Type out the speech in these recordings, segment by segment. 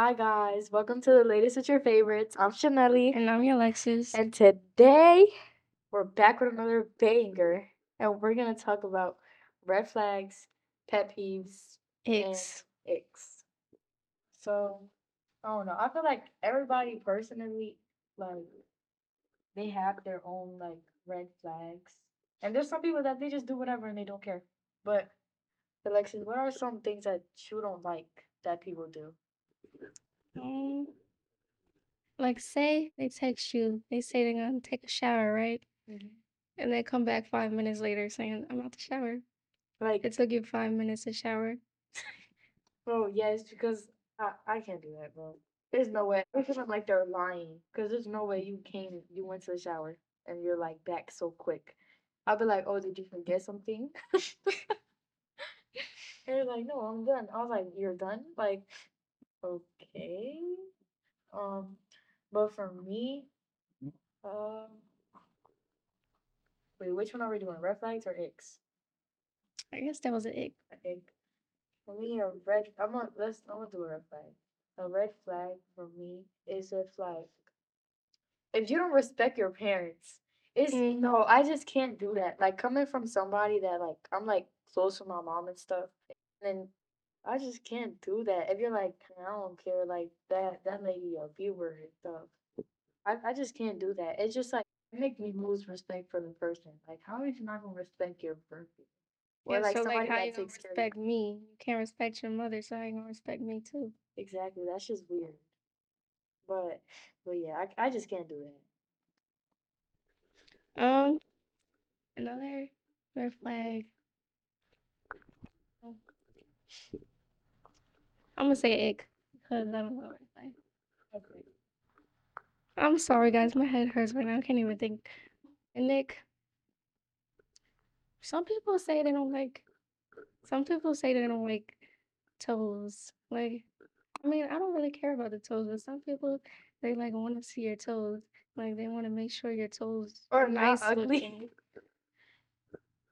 Hi guys, welcome to the latest with your favorites. I'm Chanelli, And I'm your Alexis. and today we're back with another banger, and we're gonna talk about red flags, pet peeves, X. icks. So, I don't know. I feel like everybody personally, like, they have their own like red flags, and there's some people that they just do whatever and they don't care. But Alexis, what are some things that you don't like that people do? Um, like say they text you, they say they're gonna take a shower, right? And they come back five minutes later saying, I'm out the shower. Like, It took you five minutes to shower. bro, it's because I, I can't do that, bro. There's no way. I feel like they're lying, because there's no way you came, you went to the shower, and you're like back so quick. I'll be like, oh, did you forget something? and you're like, no, I'm done. I was like, you're done? Like, okay. Um, but for me, um, wait, which one are we doing? Red flags or X? I guess that was an ick. I think for me a red I'm gonna let's I'm gonna do a red flag. A red flag for me is a flag. if you don't respect your parents, it's Mhm. no, I just can't do that. Like coming from somebody that like I'm like close with my mom and stuff, and I just can't do that. If you're like, I don't care, like that that lady a viewer and stuff. I, I just can't do that. It's just like it makes me lose respect for the person. Like how is you not gonna respect your birthday? Or Yeah, like so somebody like how you gonna you. respect me? You can't respect your mother, so how you gonna respect me too? Exactly. That's just weird. But but yeah, I I just can't do that. Um, another red flag. Oh, I'm gonna say ick because I don't know red flag. Okay. I'm sorry guys, my head hurts right now. I can't even think. And Nick, some people say they don't like some people say they don't like toes. Like I mean, I don't really care about the toes, but some people they like want to see your toes. Like they want to make sure your toes Or are not nice ugly. looking.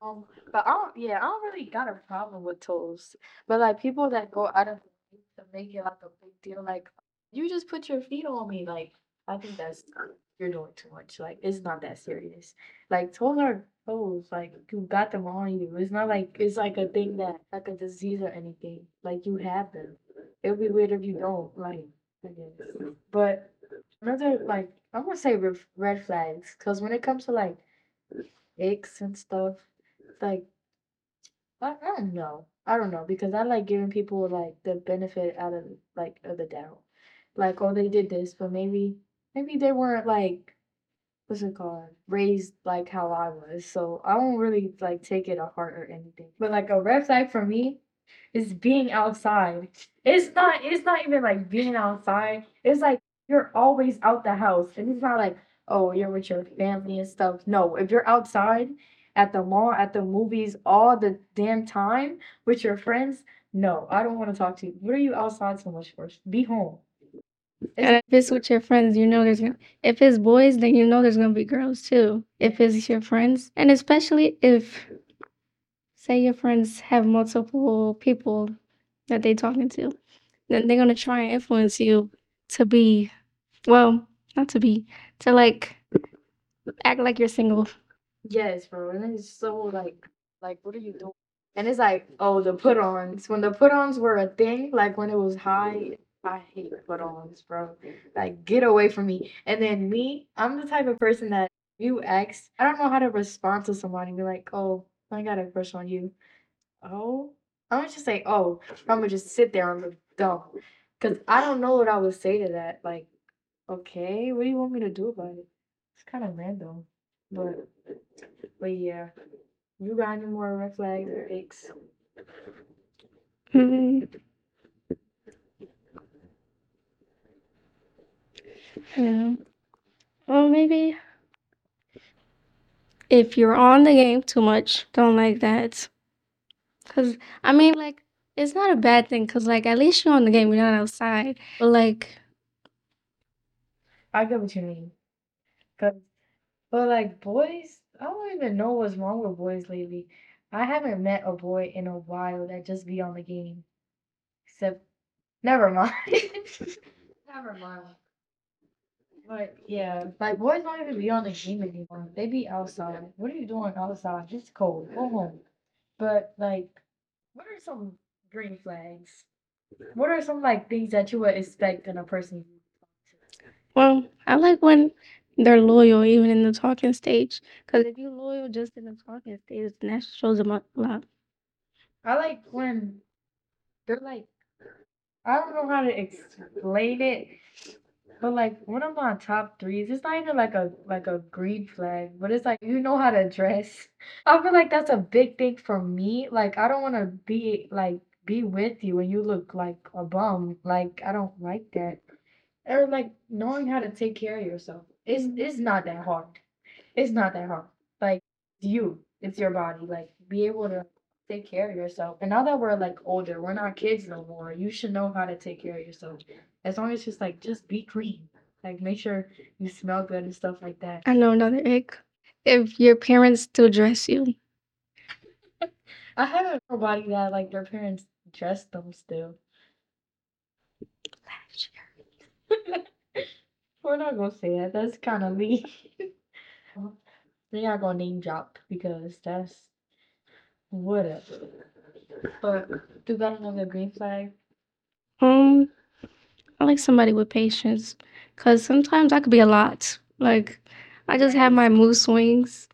Um, but I don't. Yeah, I don't really got a problem with toes. But like people that go out of their way to make it like a big deal, like you just put your feet on me. Like I think that's you're doing too much. Like it's not that serious. Like toes are toes. Like you got them on you. It's not like it's like a thing that like a disease or anything. Like you have them. It would be weird if you don't. Like I guess. But another like I'm gonna say red flags because when it comes to like icks and stuff, like I, I don't know. I don't know because I like giving people like the benefit out of like of the doubt. Like, oh, they did this, but maybe maybe they weren't like what's it called raised like how I was. So I don't really like take it heart or anything. But like a red flag for me is being outside. It's not. It's not even like being outside. It's like you're always out the house, and it's not like oh you're with your family and stuff. No, if you're outside at the mall, at the movies, all the damn time with your friends, no, I don't want to talk to you. What are you outside so much for? Be home. And if it's with your friends, you know there's gonna if it's boys, then you know there's gonna be girls too. If it's your friends, and especially if say your friends have multiple people that they talking to, then they're gonna try and influence you to be well, not to be to like act like you're single. Yes, bro. And it's so like, like, what are you doing? And it's like, oh, the put-ons. When the put-ons were a thing, like when it was high, I hate put-ons, bro. Like, get away from me. And then me, I'm the type of person that you ask, I don't know how to respond to somebody. Be like, oh, I got a crush on you. Oh, I'm gonna just say, oh, I'm gonna just sit there and look dumb. Cause I don't know what I would say to that. Like, okay, what do you want me to do about it? It's kind of random, but. But yeah, you got any more red flags or icks? Mm. Yeah. Well, maybe if you're on the game too much, don't like that. Cause I mean, like, it's not a bad thing. Cause like, at least you're on the game. You're not outside. But like, I get what you mean. Cause, but like boys, I don't even know what's wrong with boys lately. I haven't met a boy in a while that just be on the game. Except, never mind. Never mind. But yeah, like boys don't even be on the game anymore. They be outside. What are you doing outside? It's cold. Go home. But like, what are some green flags? What are some like things that you would expect in a person? Well, I like when they're loyal even in the talking stage. Cause if you're loyal just in the talking stage, then that shows them a lot. I like when they're like, I don't know how to explain it, but like one of my top threes, it's not even like a like a green flag, but it's like you know how to dress. I feel like that's a big thing for me. Like I don't want to be like be with you and you look like a bum. Like I don't like that. Or like knowing how to take care of yourself. It's it's not that hard. It's not that hard. Like you, it's your body. Like be able to take care of yourself. And now that we're like older, we're not kids no more. You should know how to take care of yourself. As long as just like just be clean. Like make sure you smell good and stuff like that. I know another ick. If your parents still dress you. I haven't nobody that like their parents dress them still. Last year. We're not gonna say that. That's kind of mean. They're not gonna name drop because that's whatever. But do you got another green flag? Um, I like somebody with patience. Cause sometimes I could be a lot. Like I just have my mood swings.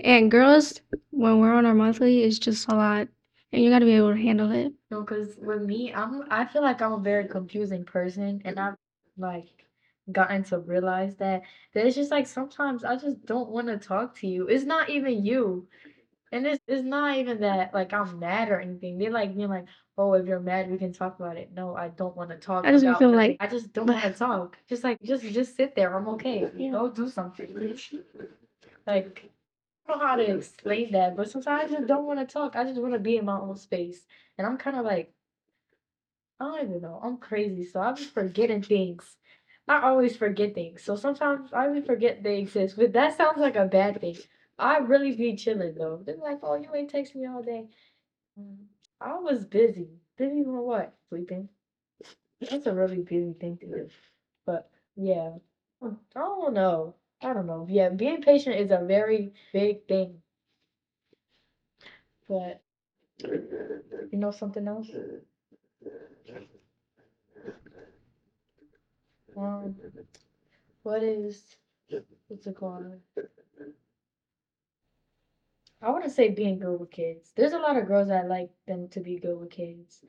And girls, when we're on our monthly, it's just a lot. And you gotta be able to handle it. No, because with me, I'm I feel like I'm a very confusing person, and I'm like gotten to realize that that it's just like sometimes I just don't want to talk to you. It's not even you. And it's it's not even that like I'm mad or anything. They like being like, oh, if you're mad, we can talk about it. No, I don't want to talk I just about feel like I just don't want to talk. Just like just just sit there. I'm okay. Yeah. Go do something. Like I don't know how to explain that, but sometimes I just don't want to talk. I just want to be in my own space. And I'm kind of like, I don't even know. I'm crazy, so I be forgetting things. I always forget things. So sometimes I even forget they exist. But that sounds like a bad thing. I really be chilling though. They're like, oh, you ain't text me all day. Mm, I was busy. Busy for what? Sleeping. That's a really busy thing to do. But yeah, I don't know. I don't know. Yeah, being patient is a very big thing. But you know something else? Um, what is what's it called? I want to say being good with kids. There's a lot of girls that like them to be good with kids.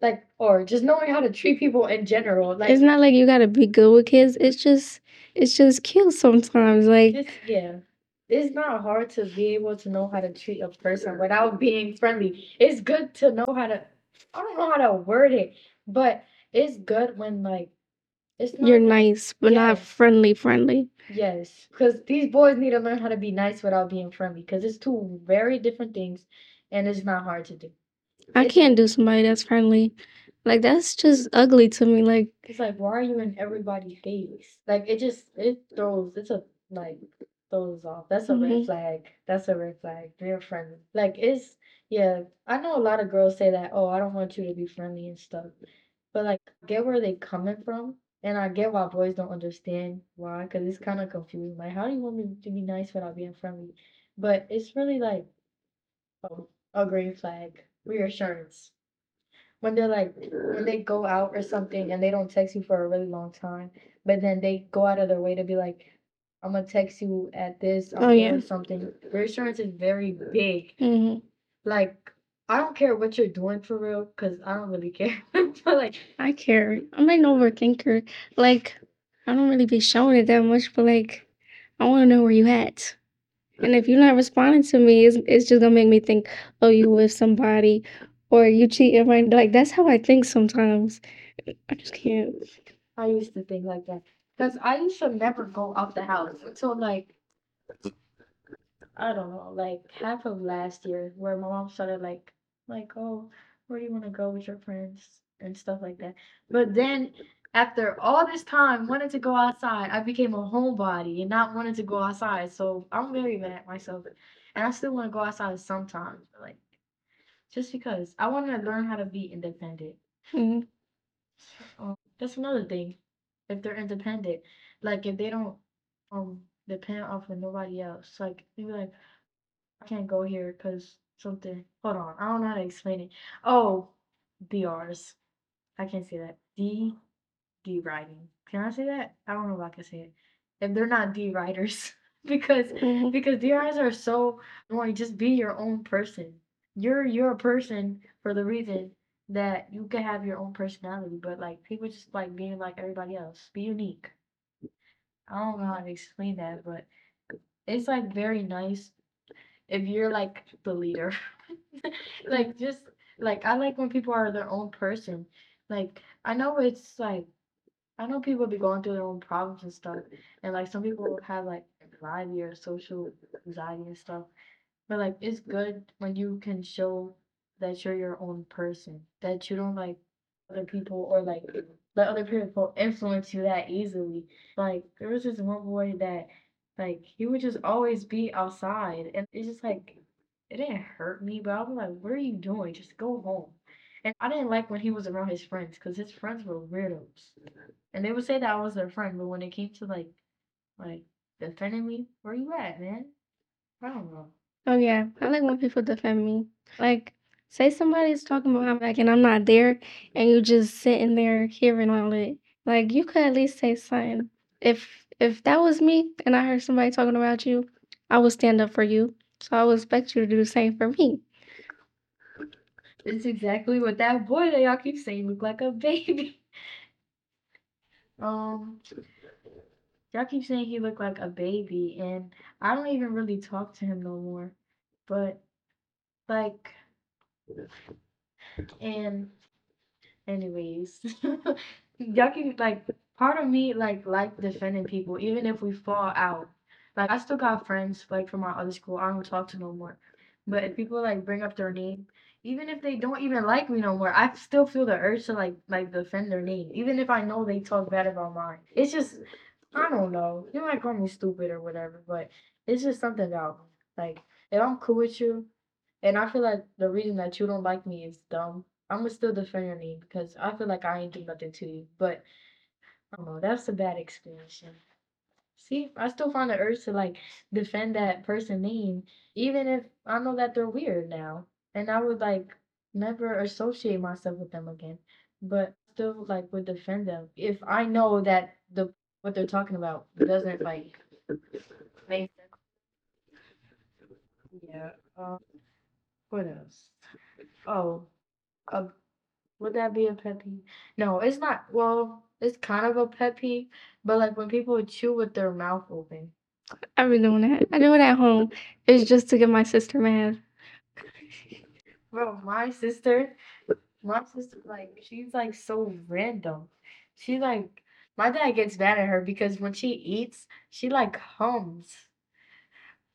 Like, or just knowing how to treat people in general. Like, It's not like you gotta be good with kids. It's just it's just cute sometimes. Like it's, yeah. It's not hard to be able to know how to treat a person without being friendly. It's good to know how to, I don't know how to word it, but it's good when, like, it's you're nice, but not yes, friendly friendly. yes. Because these boys need to learn how to be nice without being friendly. Because it's two very different things and it's not hard to do. I It's can't do somebody that's friendly. Like that's just ugly to me. Like It's like, why are you in everybody's face? Like, it just, it throws, it's a, like, throws off. That's a red mhm. flag. That's a red flag. They're friendly. Like, it's, yeah, I know a lot of girls say that, oh, I don't want you to be friendly and stuff. But, like, get where they coming from. And I get why boys don't understand why, because it's kind of confusing. Like, how do you want me to be nice without being friendly? But it's really like, oh, a green flag, reassurance when they're like when they go out or something and they don't text you for a really long time, but then they go out of their way to be like, I'm gonna text you at this, Oh I'm yeah. something. Reassurance is very big. hmm Like, I don't care what you're doing for real, because I don't really care. but like, I care. I'm an overthinker. Like I don't really be showing it that much, but like I want to know where you at. And if you're not responding to me, it's, it's just gonna make me think, oh, you with somebody, or you cheating. Right? Like that's how I think sometimes. I just can't. I used to think like that. Because I used to never go out the house until like, I don't know, like half of last year, where my mom started like, like, oh, where do you want to go with your friends and stuff like that. But then after all this time wanting to go outside, I became a homebody and not wanting to go outside. So I'm very mad at myself. And I still want to go outside sometimes, like just because I want to learn how to be independent. Um, That's another thing. If they're independent, like if they don't um depend off of nobody else, like they be like, I can't go here because something. Hold on, I don't know how to explain it. Oh, DRs. I can't say that. D D writing. Can I say that? I don't know if I can say it. If they're not mm-hmm. D writers, because because DRs are so annoying. Just be your own person. You're you're a person for the reason that you can have your own personality, but like people just like being like everybody else. Be unique. I don't know how to explain that, but it's like very nice if you're like the leader. like just like I like when people are their own person. Like I know it's like I know people be going through their own problems and stuff, and like some people have like anxiety or social anxiety and stuff. But like it's good when you can show that you're your own person, that you don't like other people or like let other people influence you that easily. Like there was this one boy that like he would just always be outside and it's just like it didn't hurt me, but I was like, what are you doing? Just go home. And I didn't like when he was around his friends because his friends were weirdos. And they would say that I was their friend, but when it came to like like defending me, where you at, man? I don't know. Oh yeah, I like when people defend me. Like, say somebody's talking behind my back and I'm not there, and you just sitting there hearing all it. Like, you could at least say something. If if that was me and I heard somebody talking about you, I would stand up for you. So I would expect you to do the same for me. It's exactly what that boy that y'all keep saying look like a baby. Um, y'all keep saying he looked like a baby, and I don't even really talk to him no more. But like, and anyways, y'all keep like part of me like like defending people even if we fall out. Like I still got friends like from our other school I don't talk to no more. But if people like bring up their name, even if they don't even like me no more, I still feel the urge to like like defend their name, even if I know they talk bad about mine. It's just I don't know. You might call me stupid or whatever, but it's just something about. Like if I'm cool with you, and I feel like the reason that you don't like me is dumb. I'ma still defend your name because I feel like I ain't do nothing to you. But Know, that's a bad explanation. See, I still find the urge to like defend that person name, even if I know that they're weird now. And I would like never associate myself with them again. But still like would defend them if I know that the what they're talking about doesn't like make sense. Yeah. Um, what else? Oh, a Would that be a pet peeve? No, it's not. Well, it's kind of a pet peeve, but like when people chew with their mouth open. I've been doing that. I do it at home. It's just to get my sister mad. Bro, my sister, my sister, like, she's like so random. She like, my dad gets mad at her because when she eats, she like hums.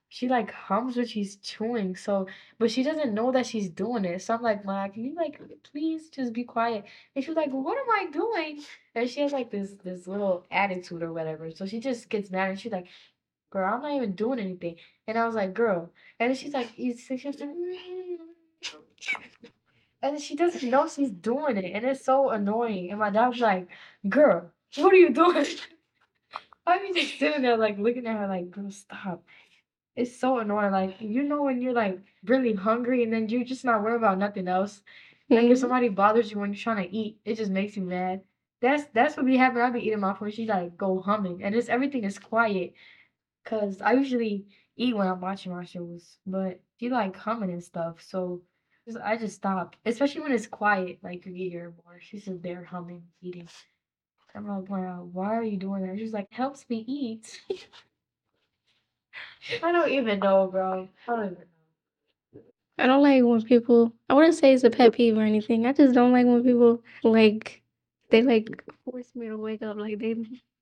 She like hums when she's chewing. So, but she doesn't know that she's doing it. So I'm like, Ma, can you like please just be quiet? And she's like, what am I doing? And she has like this this little attitude or whatever. So she just gets mad and she's like, girl, I'm not even doing anything. And I was like, girl. And then she's like, she's she's just mm. and she doesn't know she's doing it, and it's so annoying. And my dad was like, girl, what are you doing? I be just sitting there like looking at her like, girl, stop. It's so annoying. Like you know when you're like really hungry and then you're just not worried about nothing else. Like if Mhm. somebody bothers you when you're trying to eat, it just makes you mad. That's that's what be happening. I be eating my food. She like go humming, and it's everything is quiet. Cause I usually eat when I'm watching my shows, but she like humming and stuff. So I just stop, especially when it's quiet. Like you can hear more. She's just there humming, eating. I'm like, wow, why are you doing that? She's like, helps me eat. I don't even know, bro. I don't even know. I don't like when people I wouldn't say it's a pet peeve or anything. I just don't like when people like they like force me to wake up. Like they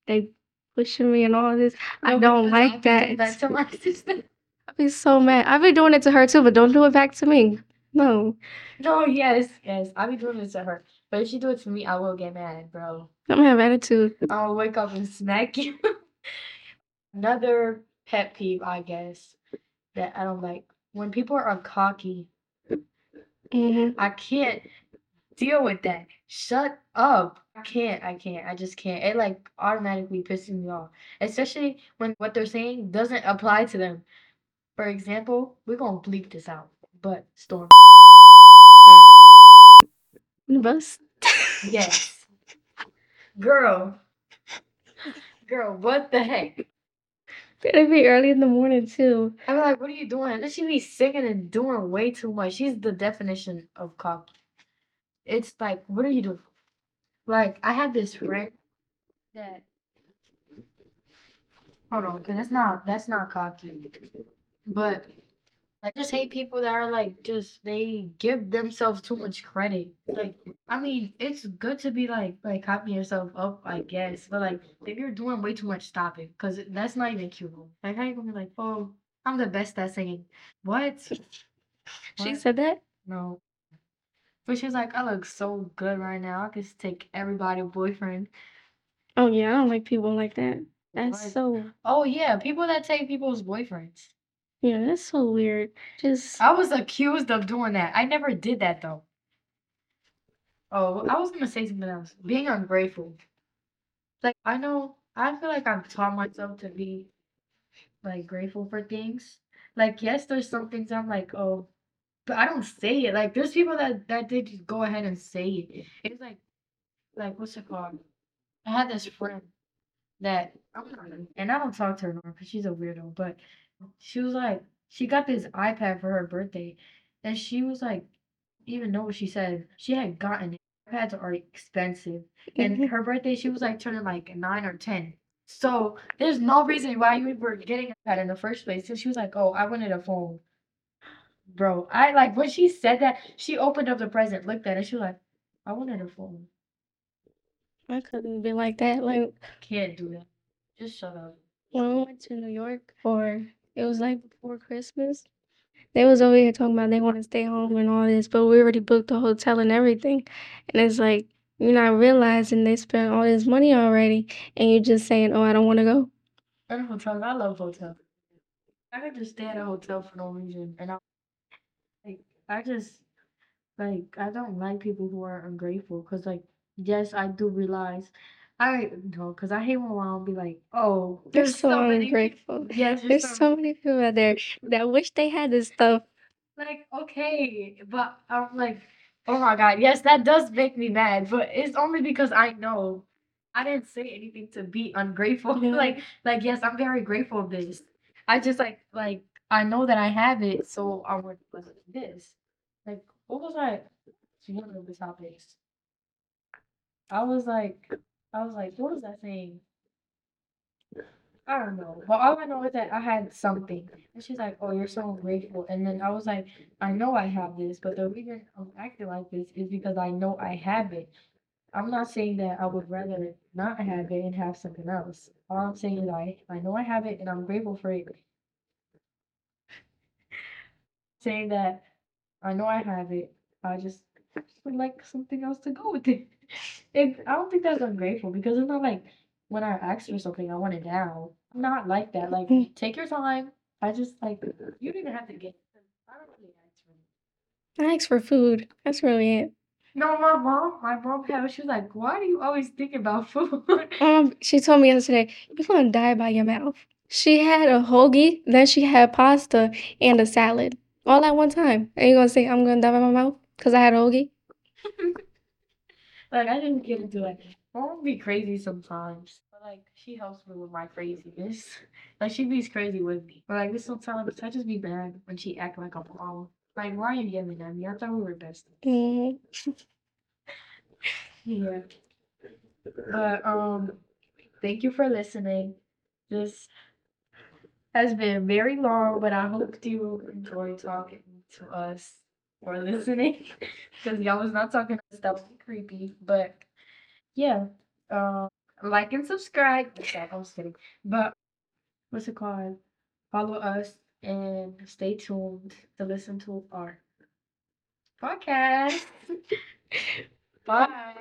they pushing me and all this. I don't like that. to my sister. I'd be so mad. I've been doing it to her too, but don't do it back to me. No. No, yes, yes. I'll be doing this to her. But if she do it to me, I will get mad, bro. I'm gonna have attitude. I'll wake up and smack you. Another pet peeve, I guess, that I don't like. When people are cocky, hmm I can't deal with that. Shut up. I can't. I can't. I just can't. It like automatically pisses me off. Especially when what they're saying doesn't apply to them. For example, we're gonna bleep this out. But storm. Bus. Yes. Girl. Girl, what the heck? It'd be early in the morning too. I'm like, what are you doing? And she be singing and doing way too much. She's the definition of cocky. It's like, what are you doing? Like, I had this friend that hold on, cause that's not that's not cocky. But I just hate people that are like just they give themselves too much credit. Like, I mean, it's good to be like like copying yourself up, I guess. But like, if you're doing way too much, stop it, cause that's not even cute. Like, how you gonna be like, oh, I'm the best at singing? What? She What? said that. No. But she's like, I look so good right now. I could take everybody boyfriend. Oh yeah, I don't like people like that. That's What? so Oh yeah, people that take people's boyfriends. Yeah, that's so weird. Just I was accused of doing that. I never did that though. Oh, I was gonna say something else. Being ungrateful. Like I know, I feel like I've taught myself to be like grateful for things. Like yes, there's some things I'm like, oh, but I don't say it. Like there's people that that did just go ahead and say it. It's like, like what's it called? I had this friend that I'm not, and I don't talk to her anymore because she's a weirdo. But she was like, she got this iPad for her birthday, and she was like, even know what she said. She had gotten it. iPads are expensive, and her birthday she was like turning like nine or ten. So there's no reason why you were getting that in the first place. So she was like, "Oh, I wanted a phone." Bro, I like when she said that. She opened up the present, looked at it, she was like, "I wanted a phone." I couldn't be like that. Like Can't do that. Just shut up. when we went to New York for it was like before Christmas. They was over here talking about they want to stay home and all this, but we already booked the hotel and everything. And it's like you're not realizing they spent all this money already, and you're just saying, "Oh, I don't want to go." Hotels, I love hotels. I could just stay at a hotel for no reason, and I like I just like I don't like people who are ungrateful. Cause like yes, I do realize I know, cause I hate when mom be like, oh, They're there's so so many people. ungrateful. Yes, there's There's so so many people out there that wish they had this stuff. like okay, but I'm like, oh my god, yes, that does make me mad, but it's only because I know I didn't say anything to be ungrateful. Yeah. like like yes, I'm very grateful of this. I just like like I know that I have it, so I would like this. Like what was I? One of the topics. I was like, I was like, what was that thing? I don't know. But all I know is that I had something. And she's like, Oh, you're so ungrateful. And then I was like, I know I have this, but the reason I'm acting like this is because I know I have it. I'm not saying that I would rather not have it and have something else. All I'm saying is I I know I have it and I'm grateful for it. Saying that I know I have it. I just would like something else to go with it. It I don't think that's ungrateful because it's not like when I ask for something, I want it now. I'm not like that. Like, take your time. I just like you don't even have to get. I don't really ask for it. I asked for food. That's really it. No, my mom, my mom had. She was like, "Why do you always think about food?" Um, she told me yesterday, "You're gonna die by your mouth." She had a hoagie, then she had pasta and a salad, all at one time. Are you gonna say I'm gonna die by my mouth because I had a hoagie? like I didn't get into it. Mom will be crazy sometimes, but like she helps me with my craziness. Like she be crazy with me, but like this sometimes I just be bad when she act like a mom. Like why are you yelling at me? I thought we were best. Yeah. But um thank you for listening. This has been very long, but I hope you enjoy talking to us or listening. Because y'all was not talking stuff creepy. But yeah. Um like and subscribe. Okay, I was kidding. But what's it called? Follow us and stay tuned to listen to our podcast. Bye.